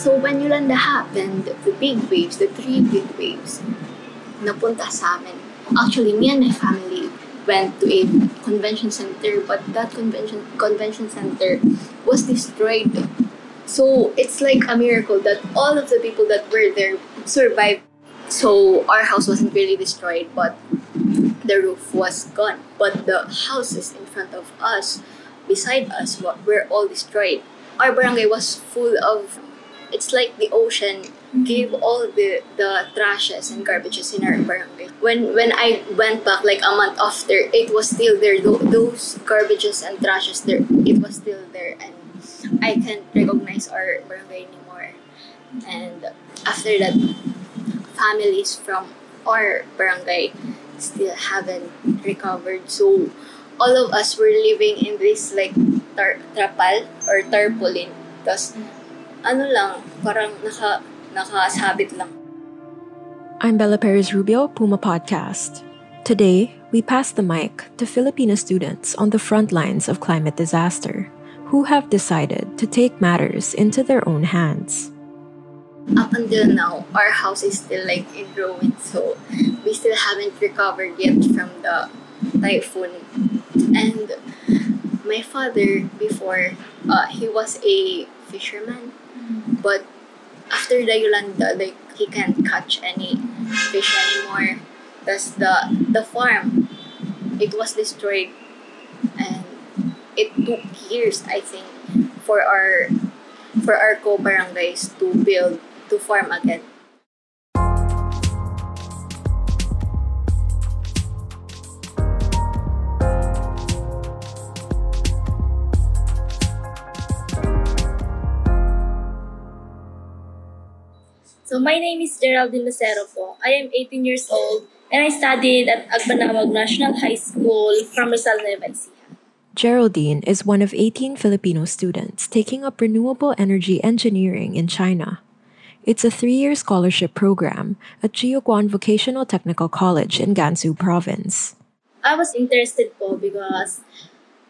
So when Yolanda happened, the big waves, the three big waves, napunta sa amin. Actually, me and my family went to a convention center, but that convention convention center was destroyed. So it's like a miracle that all of the people that were there survived. So our house wasn't really destroyed, but the roof was gone. But the houses in front of us, beside us, were all destroyed. Our barangay was full of it's like the ocean gave all the the trashes and garbages in our barangay. When when I went back like a month after, it was still there. Those garbages and trashes there, it was still there, and I can't recognize our barangay anymore. And after that, families from our barangay still haven't recovered. So all of us were living in this like tar- trapal or tarpaulin. Tapos ano lang, parang naka, nakasabit lang. I'm Bella Perez Rubio, Puma Podcast. Today, we pass the mic to Filipino students on the front lines of climate disaster who have decided to take matters into their own hands. Up until now, our house is still like in ruins, so we still haven't recovered yet from the typhoon. And my father, before, uh, he was a fisherman but after the Yolanda, like he can't catch any fish anymore. Thus the the farm, it was destroyed, and it took years, I think, for our for our co-barangays to build to farm again. So my name is Geraldine Lucero po. I am 18 years old and I studied at Agbanawag National High School from Rizal, Nueva Ecija. Geraldine is one of 18 Filipino students taking up renewable energy engineering in China. It's a three-year scholarship program at Jiuquan Vocational Technical College in Gansu Province. I was interested po because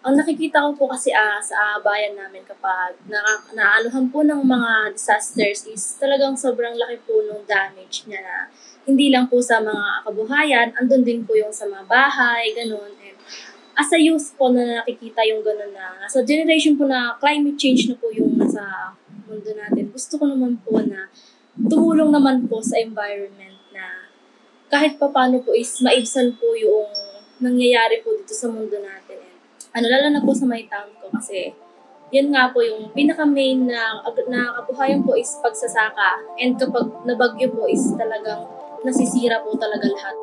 ang nakikita ko po kasi uh, sa bayan namin kapag na, naanuhan po ng mga disasters is talagang sobrang laki po ng damage niya na hindi lang po sa mga kabuhayan, andun din po yung sa mga bahay, ganun. And as a youth po na nakikita yung ganun na sa generation po na climate change na po yung nasa mundo natin, gusto ko naman po na tumulong naman po sa environment na kahit pa paano po is maibsan po yung nangyayari po dito sa mundo natin ano, lalo na po sa my town ko kasi yun nga po yung pinaka-main na, na kabuhayan po is pagsasaka. And kapag nabagyo po is talagang nasisira po talaga lahat.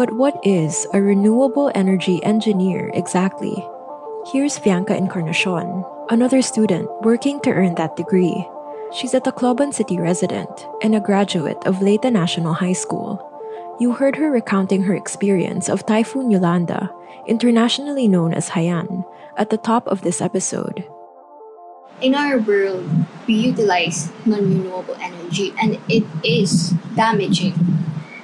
But what is a renewable energy engineer exactly? Here's Bianca Encarnacion, another student working to earn that degree. She's a Tacloban City resident and a graduate of Leyte National High School. You heard her recounting her experience of Typhoon Yolanda internationally known as Haiyan, at the top of this episode. In our world, we utilize non renewable energy and it is damaging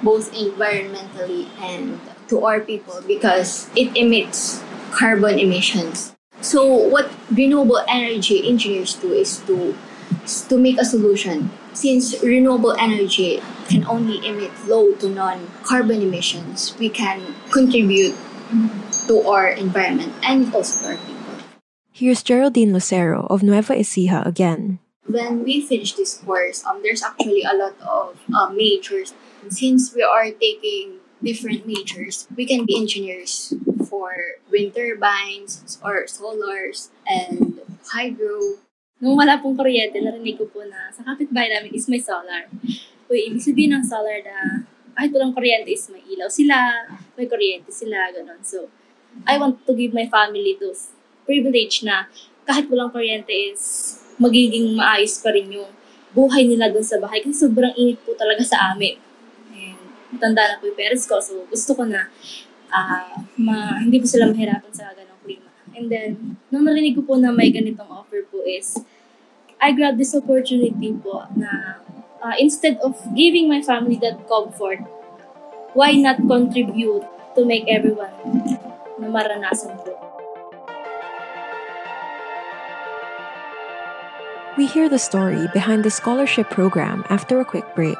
both environmentally and to our people because it emits carbon emissions. So, what renewable energy engineers do is to, to make a solution. Since renewable energy can only emit low to non carbon emissions, we can contribute to our environment and also to our people. Here's Geraldine Lucero of Nueva Ecija again. when we finish this course, um, there's actually a lot of uh, majors. Since we are taking different majors, we can be engineers for wind turbines or solars and hydro. Nung wala pong kuryente, narinig ko po na sa kapitbahay namin is may solar. So, ibig sabihin ng solar na kahit walang kuryente is may ilaw sila, may kuryente sila, ganun. So, I want to give my family those privilege na kahit walang kuryente is magiging maayos pa rin yung buhay nila doon sa bahay kasi sobrang init po talaga sa amin. And matanda na po yung parents ko, so gusto ko na uh, ma, hindi po sila mahirapan sa klima. And then, nung narinig ko po na may ganitong offer po is, I grabbed this opportunity po na uh, instead of giving my family that comfort, why not contribute to make everyone na maranasan po. We hear the story behind the scholarship program after a quick break.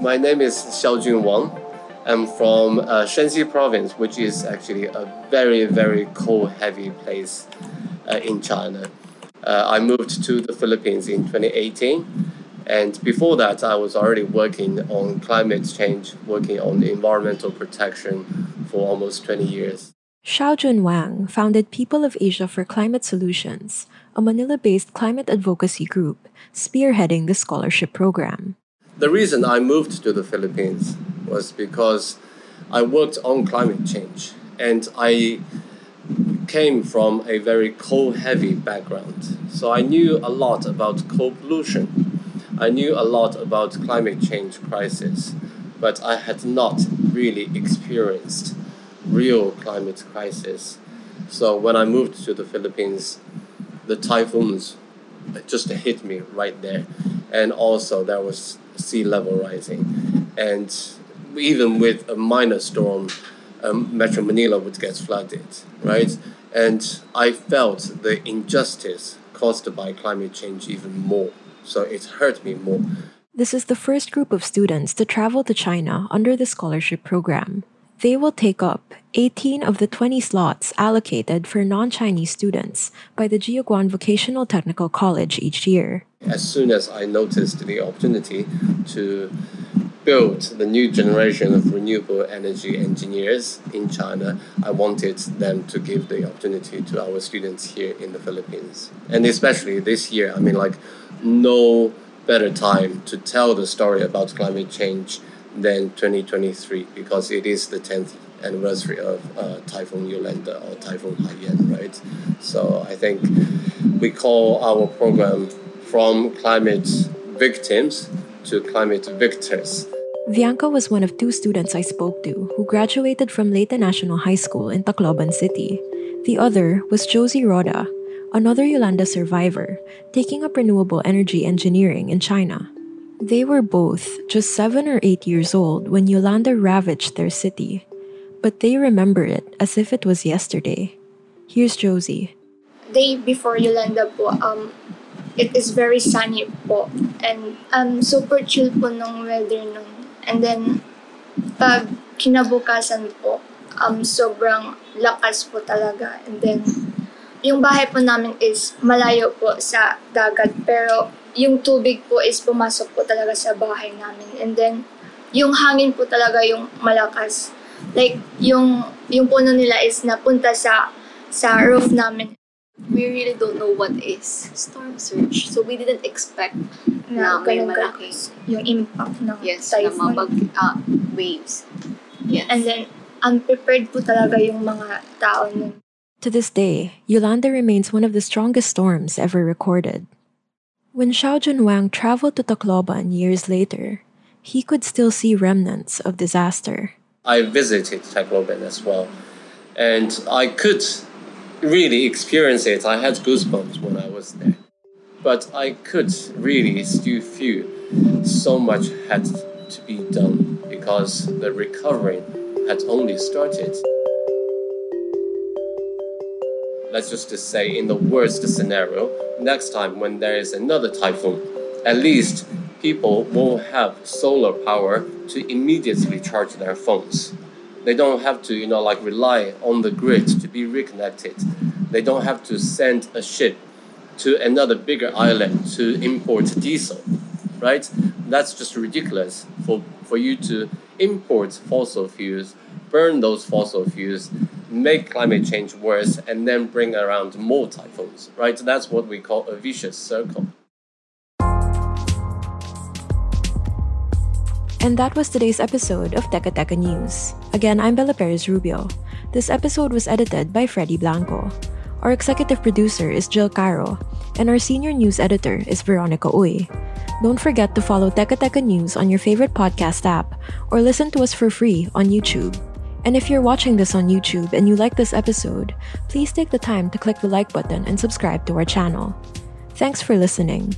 My name is Xiaojun Wang. I'm from uh, Shanxi province, which is actually a very, very coal heavy place uh, in China. Uh, I moved to the Philippines in 2018, and before that, I was already working on climate change, working on environmental protection for almost 20 years. Xiaojun Wang founded People of Asia for Climate Solutions, a Manila based climate advocacy group spearheading the scholarship program. The reason I moved to the Philippines was because I worked on climate change and I came from a very coal heavy background. So I knew a lot about coal pollution. I knew a lot about climate change crisis, but I had not really experienced real climate crisis. So when I moved to the Philippines, the typhoons just hit me right there. And also there was sea level rising. And even with a minor storm, um, Metro Manila would get flooded, right? And I felt the injustice caused by climate change even more. So it hurt me more. This is the first group of students to travel to China under the scholarship program. They will take up 18 of the 20 slots allocated for non Chinese students by the Jiuquan Vocational Technical College each year. As soon as I noticed the opportunity to build the new generation of renewable energy engineers in China, I wanted them to give the opportunity to our students here in the Philippines. And especially this year, I mean, like, no better time to tell the story about climate change than 2023 because it is the 10th anniversary of uh, Typhoon Yolanda or Typhoon Haiyan, right? So I think we call our program from climate victims to climate victors. Bianca was one of two students I spoke to who graduated from Leyte National High School in Tacloban City. The other was Josie Roda, another Yolanda survivor, taking up renewable energy engineering in China. They were both just seven or eight years old when Yolanda ravaged their city, but they remember it as if it was yesterday. Here's Josie. Day before Yolanda po, um, it is very sunny po. And um, super chill po nung weather nun. And then, pag kinabukasan po, um, sobrang lakas po talaga. And then, yung bahay po namin is malayo po sa dagat. Pero, yung tubig po is pumasok po talaga sa bahay namin. And then, yung hangin po talaga yung malakas. Like, yung, yung puno nila is napunta sa, sa roof namin. we really don't know what is storm surge. So we didn't expect Na na may ganun ka- malaki yung impact ng yes, na typhoon. mabag, ah, waves. Yes. And then, unprepared po talaga yung mga tao nun. To this day, Yolanda remains one of the strongest storms ever recorded. When Xiaojun Wang traveled to Tacloban years later, he could still see remnants of disaster. I visited Tacloban as well, and I could really experience it. I had goosebumps when I was there, but I could really still feel so much had to be done because the recovery had only started. Let's just say, in the worst scenario, next time when there is another typhoon, at least people will have solar power to immediately charge their phones. They don't have to, you know, like rely on the grid to be reconnected. They don't have to send a ship to another bigger island to import diesel, right? That's just ridiculous for, for you to import fossil fuels, burn those fossil fuels, make climate change worse, and then bring around more typhoons, right? So That's what we call a vicious circle. And that was today's episode of Teka Teka News. Again, I'm Bella Perez Rubio. This episode was edited by Freddy Blanco. Our executive producer is Jill Caro, and our senior news editor is Veronica Uy. Don't forget to follow Teka Teka News on your favorite podcast app or listen to us for free on YouTube. And if you're watching this on YouTube and you like this episode, please take the time to click the like button and subscribe to our channel. Thanks for listening.